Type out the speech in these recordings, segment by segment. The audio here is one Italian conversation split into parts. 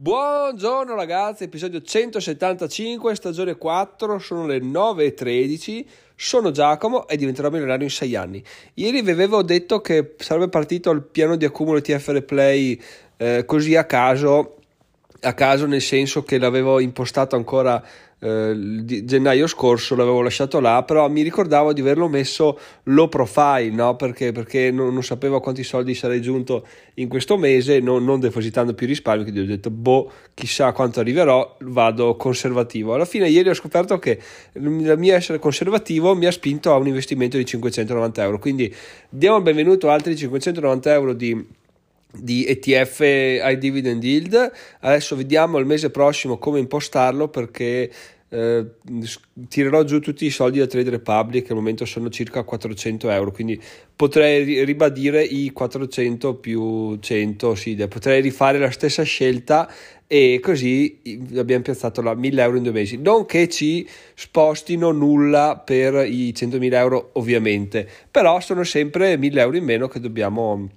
Buongiorno ragazzi, episodio 175, stagione 4, sono le 9.13, sono Giacomo e diventerò milionario in 6 anni. Ieri vi avevo detto che sarebbe partito il piano di accumulo TFR Play eh, così a caso, a caso nel senso che l'avevo impostato ancora eh, gennaio scorso l'avevo lasciato là, però mi ricordavo di averlo messo low profile, no? perché, perché non, non, sapevo quanti soldi sarei giunto in questo mese, non, non depositando più risparmi, quindi ho detto, boh, chissà quanto arriverò, vado conservativo. Alla fine ieri ho scoperto che il mio essere conservativo mi ha spinto a un investimento di 590 euro, quindi diamo il benvenuto a altri 590 euro di di ETF ai dividend yield. Adesso vediamo il mese prossimo come impostarlo perché eh, tirerò giù tutti i soldi da Trade Republic al momento sono circa 400 euro quindi potrei ribadire i 400 più 100 sì, potrei rifare la stessa scelta e così abbiamo piazzato la 1000 euro in due mesi non che ci spostino nulla per i 100.000 euro ovviamente però sono sempre 1000 euro in meno che dobbiamo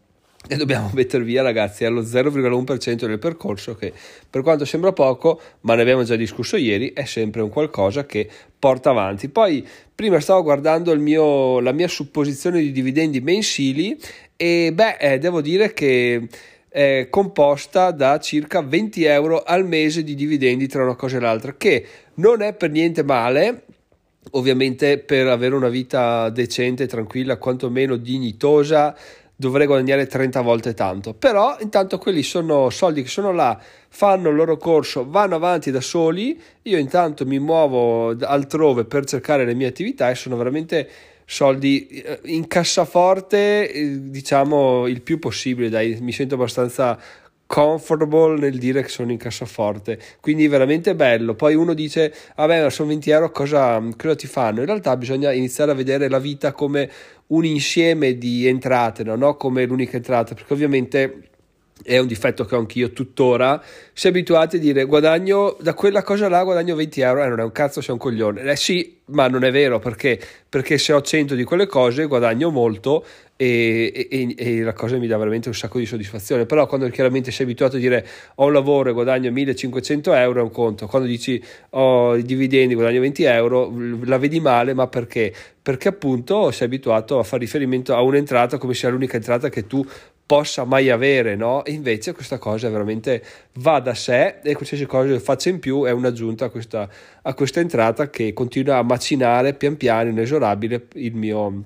e dobbiamo mettere via ragazzi allo 0,1% del percorso che per quanto sembra poco ma ne abbiamo già discusso ieri è sempre un qualcosa che porta avanti. Poi prima stavo guardando mio, la mia supposizione di dividendi mensili e beh eh, devo dire che è composta da circa 20 euro al mese di dividendi tra una cosa e l'altra che non è per niente male ovviamente per avere una vita decente tranquilla quantomeno dignitosa dovrei guadagnare 30 volte tanto. Però intanto quelli sono soldi che sono là, fanno il loro corso, vanno avanti da soli, io intanto mi muovo altrove per cercare le mie attività e sono veramente soldi eh, in cassaforte, eh, diciamo il più possibile, dai, mi sento abbastanza comfortable nel dire che sono in cassaforte. Quindi veramente bello. Poi uno dice vabbè ma sono 20 euro cosa, cosa ti fanno? In realtà bisogna iniziare a vedere la vita come un insieme di entrate no? come l'unica entrata perché ovviamente è un difetto che ho anch'io tuttora, si è abituati a dire guadagno da quella cosa là guadagno 20 euro, eh non è un cazzo, sei un coglione. Eh sì, ma non è vero perché, perché se ho 100 di quelle cose guadagno molto e, e, e, la cosa mi dà veramente un sacco di soddisfazione. Però quando chiaramente sei abituato a dire ho un lavoro e guadagno 1500 euro è un conto, quando dici ho i dividendi guadagno 20 euro la vedi male, ma perché? Perché appunto sei abituato a fare riferimento a un'entrata come sia l'unica entrata che tu possa mai avere, no? E invece questa cosa veramente va da sé e qualsiasi cosa faccia in più è un'aggiunta a questa, a questa entrata che continua a macinare pian piano, inesorabile, il mio,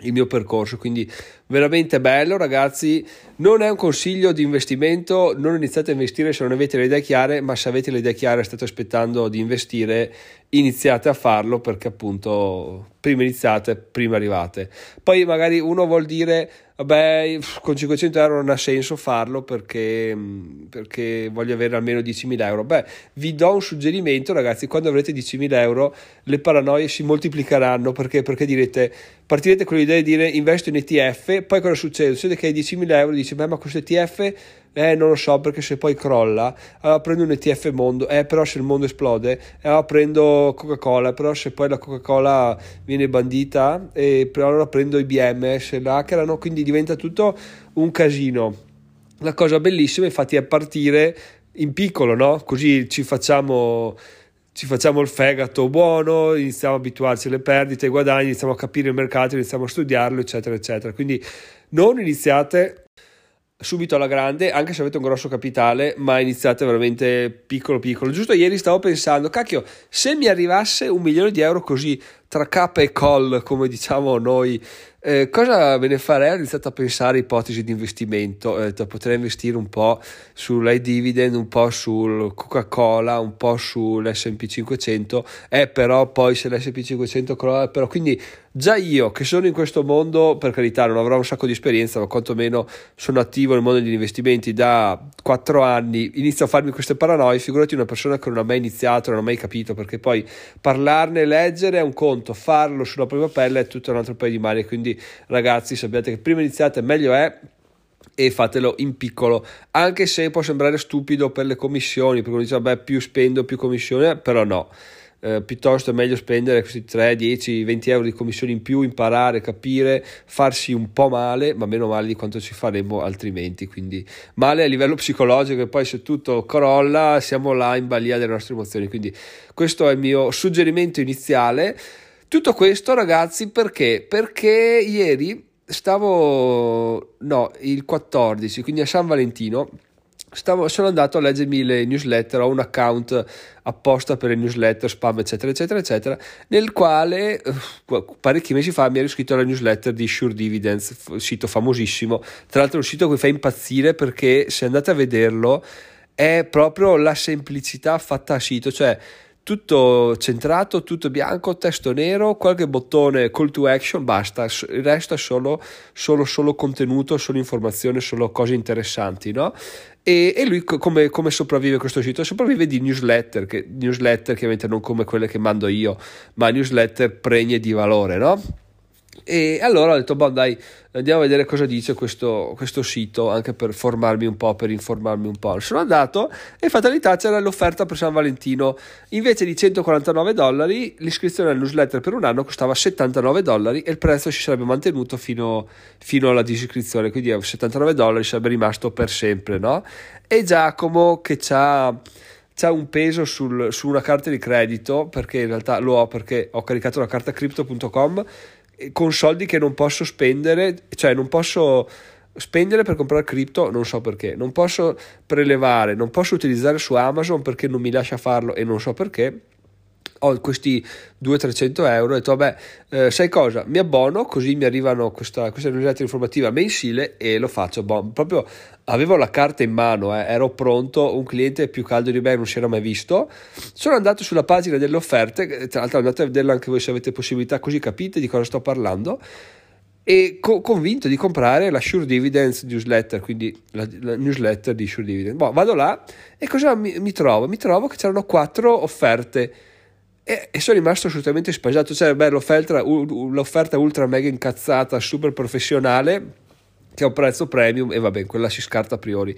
il mio percorso. Quindi veramente bello, ragazzi. Non è un consiglio di investimento, non iniziate a investire se non avete le idee chiare, ma se avete le idee chiare e state aspettando di investire, iniziate a farlo perché appunto prima iniziate, prima arrivate. Poi magari uno vuol dire vabbè con 500 euro non ha senso farlo perché, perché voglio avere almeno 10.000 euro. Beh, vi do un suggerimento ragazzi, quando avrete 10.000 euro le paranoie si moltiplicheranno perché, perché direte, partirete con l'idea di dire investo in ETF, poi cosa succede? Succede che hai 10.000 euro, dici beh ma questo ETF eh, non lo so perché se poi crolla, allora prendo un ETF mondo, eh, però se il mondo esplode, allora prendo Coca-Cola, però se poi la Coca-Cola viene bandita, eh, allora prendo IBM, se la hackerano, quindi diventa tutto un casino. La cosa bellissima infatti è partire in piccolo, no? Così ci facciamo ci facciamo il fegato buono, iniziamo a abituarci alle perdite, ai guadagni, iniziamo a capire il mercato, iniziamo a studiarlo, eccetera, eccetera. Quindi non iniziate subito alla grande, anche se avete un grosso capitale, ma iniziate veramente piccolo piccolo. Giusto ieri stavo pensando, cacchio, se mi arrivasse un milione di euro così tra cappa e call, come diciamo noi, eh, cosa me ne farei? Ho iniziato a pensare a ipotesi di investimento, eh, potrei investire un po' sull'high dividend, un po' sul Coca-Cola, un po' sull'S&P 500, eh, però poi se l'S&P 500 crolla, però quindi già io che sono in questo mondo, per carità non avrò un sacco di esperienza, ma quantomeno sono attivo nel mondo degli investimenti da 4 anni, inizio a farmi queste paranoie, figurati una persona che non ha mai iniziato, non ha mai capito, perché poi parlarne, leggere è un conto, farlo sulla propria pelle è tutto un altro paio di mani, quindi quindi ragazzi sappiate che prima iniziate meglio è e fatelo in piccolo anche se può sembrare stupido per le commissioni perché uno dice vabbè più spendo più commissione però no eh, piuttosto è meglio spendere questi 3, 10, 20 euro di commissioni in più, imparare, capire, farsi un po' male, ma meno male di quanto ci faremmo altrimenti. Quindi male a livello psicologico e poi se tutto crolla siamo là in balia delle nostre emozioni. Quindi questo è il mio suggerimento iniziale. Tutto questo ragazzi perché? Perché ieri stavo, no, il 14, quindi a San Valentino Stavo, sono andato a leggermi le newsletter, ho un account apposta per le newsletter, spam, eccetera, eccetera, eccetera, nel quale uh, parecchi mesi fa mi ero iscritto alla newsletter di Sure Dividends, sito famosissimo, tra l'altro un sito che fa impazzire perché se andate a vederlo è proprio la semplicità fatta a sito, cioè tutto centrato, tutto bianco, testo nero, qualche bottone call to action, basta, il resto è solo, solo, solo contenuto, solo informazione, solo cose interessanti, no? E, e lui come, come, sopravvive questo sito? Sopravvive di newsletter, che, newsletter chiaramente non come quelle che mando io, ma newsletter pregne di valore, no? E allora ho detto, boh dai, andiamo a vedere cosa dice questo, questo, sito, anche per formarmi un po', per informarmi un po'. Sono andato e fatalità c'era l'offerta per San Valentino. Invece di 149 dollari, l'iscrizione al newsletter per un anno costava 79 dollari e il prezzo si sarebbe mantenuto fino, fino alla disiscrizione, quindi a 79 dollari sarebbe rimasto per sempre, no? E Giacomo che c'ha c'ha un peso sul, su una carta di credito perché in realtà lo ho perché ho caricato la carta crypto.com con soldi che non posso spendere, cioè non posso spendere per comprare cripto, non so perché, non posso prelevare, non posso utilizzare su Amazon perché non mi lascia farlo e non so perché ho questi 200-300 euro ho detto vabbè eh, sai cosa mi abbono così mi arrivano questa, questa newsletter informativa mensile e lo faccio bon, proprio avevo la carta in mano eh, ero pronto un cliente più caldo di me non si era mai visto sono andato sulla pagina delle offerte tra l'altro andate a vederla anche voi se avete possibilità così capite di cosa sto parlando e co- convinto di comprare la Sure Dividends newsletter, quindi la, la newsletter di Sure Dividends. Boh, vado là e cosa mi, mi trovo? Mi trovo che c'erano quattro offerte e, e sono rimasto assolutamente spaesato. Cioè, beh, l'offerta, l'offerta ultra mega incazzata, super professionale, che ha un prezzo premium, e vabbè, quella si scarta a priori.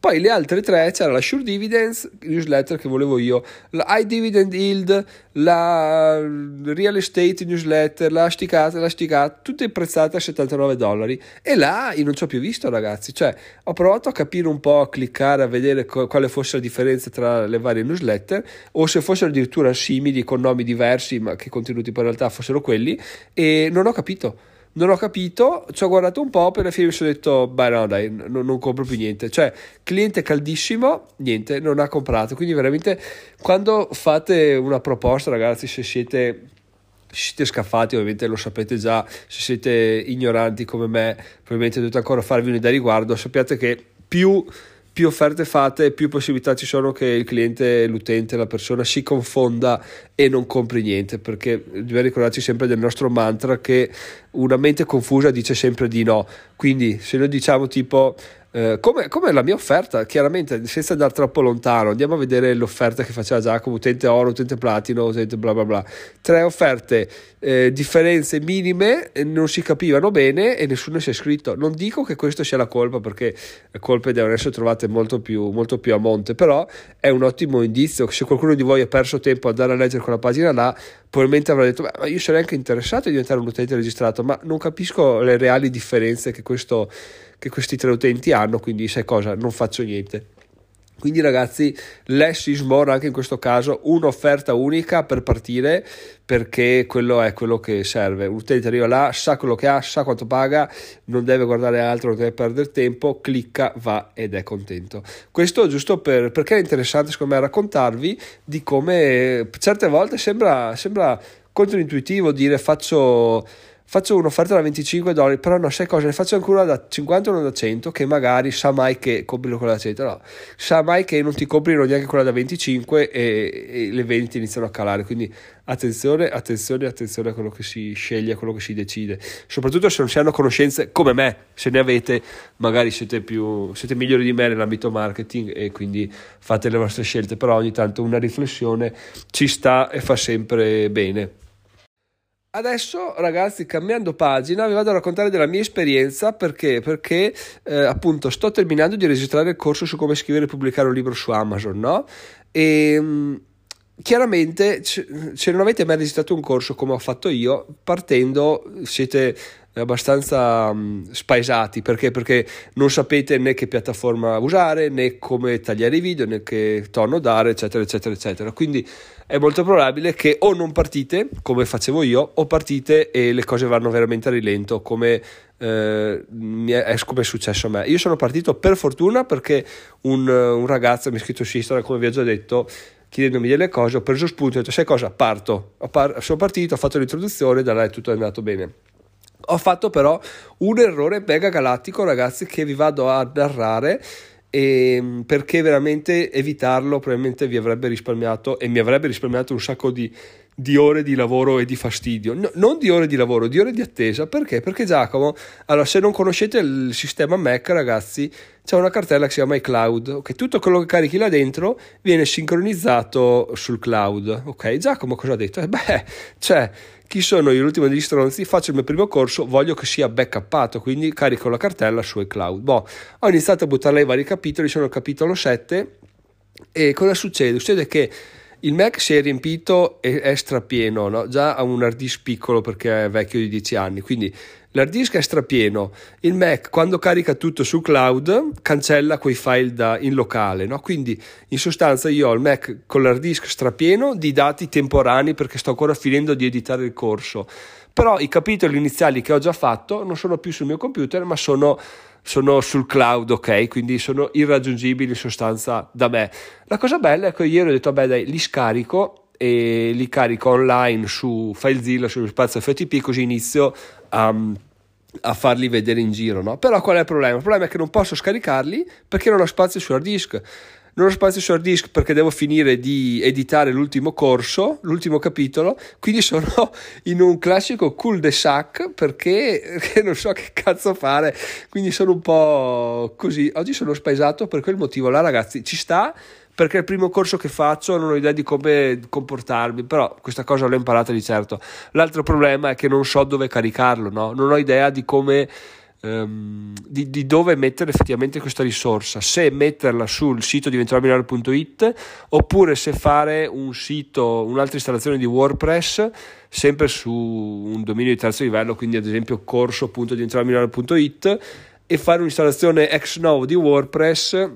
Poi le altre tre c'era la Sure Dividends, newsletter che volevo io, la High Dividend Yield, la Real Estate newsletter, la sticata, la sticata, tutte prezzate a 79 dollari. E là io non ci ho più visto ragazzi, cioè ho provato a capire un po', a cliccare, a vedere quale fosse la differenza tra le varie newsletter o se fossero addirittura simili con nomi diversi ma che contenuti poi in realtà fossero quelli e non ho capito non ho capito, ci ho guardato un po', per la fine mi sono detto, beh no dai, non, non compro più niente. Cioè, cliente caldissimo, niente, non ha comprato. Quindi veramente, quando fate una proposta, ragazzi, se siete siete scaffati, ovviamente lo sapete già, se siete ignoranti come me, probabilmente dovete ancora farvi un'idea riguardo, sappiate che più più offerte fate, più possibilità ci sono che il cliente, l'utente, la persona si confonda e non compri niente, perché dobbiamo ricordarci sempre del nostro mantra che una mente confusa dice sempre di no. Quindi se noi diciamo tipo eh, come, come, la mia offerta, chiaramente senza andare troppo lontano, andiamo a vedere l'offerta che faceva Giacomo, utente oro, utente platino, utente bla bla bla. Tre offerte, eh, differenze minime, non si capivano bene e nessuno si è iscritto. Non dico che questo sia la colpa perché le colpe devono essere trovate molto più, molto più a monte, però è un ottimo indizio se qualcuno di voi ha perso tempo ad andare a leggere quella pagina là, probabilmente avrà detto, ma io sarei anche interessato di diventare un utente registrato, ma non capisco le reali differenze che questo che questi tre utenti hanno, quindi sai cosa, non faccio niente. Quindi ragazzi, less is more anche in questo caso, un'offerta unica per partire perché quello è quello che serve. Un utente arriva là, sa quello che ha, sa quanto paga, non deve guardare altro, non deve perdere tempo, clicca, va ed è contento. Questo giusto per, perché è interessante secondo me raccontarvi di come certe volte sembra, sembra controintuitivo dire faccio faccio un'offerta da 25 dollari, però no, sai cosa, ne faccio anche una da 50 o da 100 che magari sa mai che comprino quella da 100, no, sa mai che non ti comprino neanche quella da 25 e, e le vendite iniziano a calare, quindi attenzione, attenzione, attenzione a quello che si sceglie, a quello che si decide, soprattutto se non si hanno conoscenze come me, se ne avete, magari siete, più, siete migliori di me nell'ambito marketing e quindi fate le vostre scelte, però ogni tanto una riflessione ci sta e fa sempre bene. Adesso ragazzi cambiando pagina vi vado a raccontare della mia esperienza perché, perché eh, appunto sto terminando di registrare il corso su come scrivere e pubblicare un libro su Amazon no? e ehm, chiaramente se non avete mai registrato un corso come ho fatto io, partendo siete abbastanza um, spaesati. Perché? perché non sapete né che piattaforma usare né come tagliare i video né che tono dare eccetera eccetera eccetera. Quindi è molto probabile che o non partite come facevo io o partite e le cose vanno veramente a rilento come, eh, è, come è successo a me. Io sono partito per fortuna perché un, un ragazzo mi ha scritto su Instagram come vi ho già detto chiedendomi delle cose ho preso spunto e ho detto sai cosa? Parto. Par- sono partito ho fatto l'introduzione da là è tutto andato bene ho fatto però un errore mega galattico, ragazzi, che vi vado a narrare. E ehm, perché veramente evitarlo probabilmente vi avrebbe risparmiato e mi avrebbe risparmiato un sacco di, di ore di lavoro e di fastidio, no, non di ore di lavoro, di ore di attesa. Perché? Perché Giacomo, allora se non conoscete il sistema Mac, ragazzi, c'è una cartella che si chiama iCloud, ok? Tutto quello che carichi là dentro viene sincronizzato sul cloud, ok? Giacomo cosa ha detto? Eh beh, cioè chi sono io, l'ultimo degli stronzi, faccio il mio primo corso, voglio che sia backuppato, quindi carico la cartella su iCloud. Boh, ho iniziato a buttare i vari capitoli, sono al capitolo 7 e cosa succede? Succede che il Mac si è riempito e è strapieno, no? già ha un hard disk piccolo perché è vecchio di 10 anni, quindi l'hard disk è strapieno, il Mac quando carica tutto su cloud cancella quei file da, in locale, no? quindi in sostanza io ho il Mac con l'hard disk strapieno di dati temporanei perché sto ancora finendo di editare il corso, però i capitoli iniziali che ho già fatto non sono più sul mio computer ma sono sono sul cloud, ok? Quindi sono irraggiungibili in sostanza da me. La cosa bella è che ieri ho detto, vabbè dai, li scarico e li carico online su FileZilla, sullo spazio FTP, così inizio a, a farli vedere in giro, no? Però qual è il problema? Il problema è che non posso scaricarli perché non ho spazio su hard disk. Non ho spazio su hard disk perché devo finire di editare l'ultimo corso, l'ultimo capitolo, quindi sono in un classico cul de sac perché, perché non so che cazzo fare, quindi sono un po' così. Oggi sono spaesato per quel motivo là, ragazzi, ci sta perché è il primo corso che faccio, non ho idea di come comportarmi, però questa cosa l'ho imparata di certo. L'altro problema è che non so dove caricarlo, no? non ho idea di come... Um, di, di, dove mettere effettivamente questa risorsa, se metterla sul sito diventeromilano.it oppure se fare un sito, un'altra installazione di WordPress sempre su un dominio di terzo livello, quindi ad esempio corso.diventeromilano.it e fare un'installazione ex novo di WordPress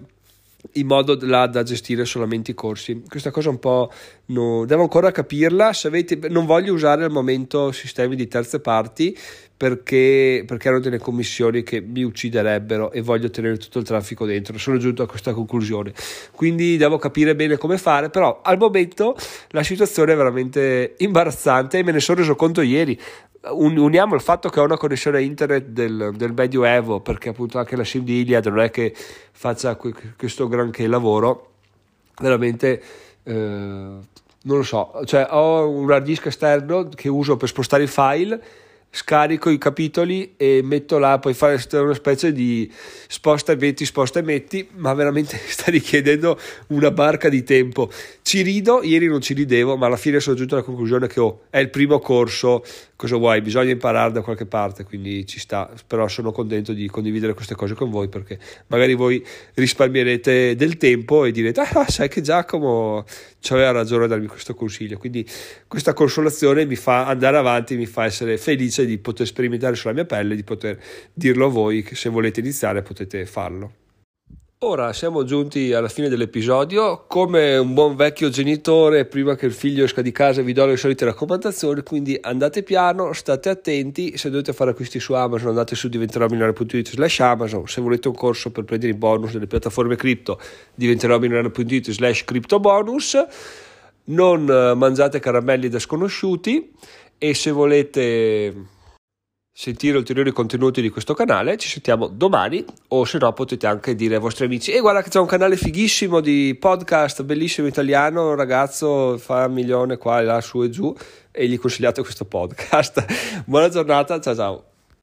in modo da, da, gestire solamente i corsi. Questa cosa un po' no, devo ancora capirla. Avete, non voglio usare al momento sistemi di terze parti perché, perché hanno delle commissioni che mi ucciderebbero e voglio tenere tutto il traffico dentro. Sono giunto a questa conclusione. Quindi devo capire bene come fare, però al momento la situazione è veramente imbarazzante e me ne sono reso conto ieri uniamo il fatto che ho una connessione internet del, del Medioevo, perché appunto anche la sim di Iliad non è che faccia questo granché lavoro, veramente eh, non lo so, cioè ho un hard disk esterno che uso per spostare i file scarico i capitoli e metto là, poi fare una specie di sposta e metti, sposta e metti, ma veramente sta richiedendo una barca di tempo. Ci rido, ieri non ci ridevo, ma alla fine sono giunto alla conclusione che oh, è il primo corso, cosa vuoi, bisogna imparare da qualche parte, quindi ci sta, però sono contento di condividere queste cose con voi perché magari voi risparmierete del tempo e direte, ah sai che Giacomo aveva ragione a darmi questo consiglio, quindi questa consolazione mi fa andare avanti, mi fa essere felice di poter sperimentare sulla mia pelle, di poter dirlo a voi che se volete iniziare potete farlo. Ora siamo giunti alla fine dell'episodio. Come un buon vecchio genitore, prima che il figlio esca di casa, vi do le solite raccomandazioni. Quindi andate piano, state attenti. Se dovete fare acquisti su Amazon, andate su diventeròmilionario.it slash Amazon. Se volete un corso per prendere i bonus delle piattaforme cripto, diventeròmilionario.it slash cripto bonus. Non eh, mangiate caramelli da sconosciuti. E se volete sentire ulteriori contenuti di questo canale ci sentiamo domani o se no potete anche dire ai vostri amici e guarda che c'è un canale fighissimo di podcast bellissimo italiano un ragazzo fa un milione qua e là su e giù e gli consigliate questo podcast. Buona giornata ciao ciao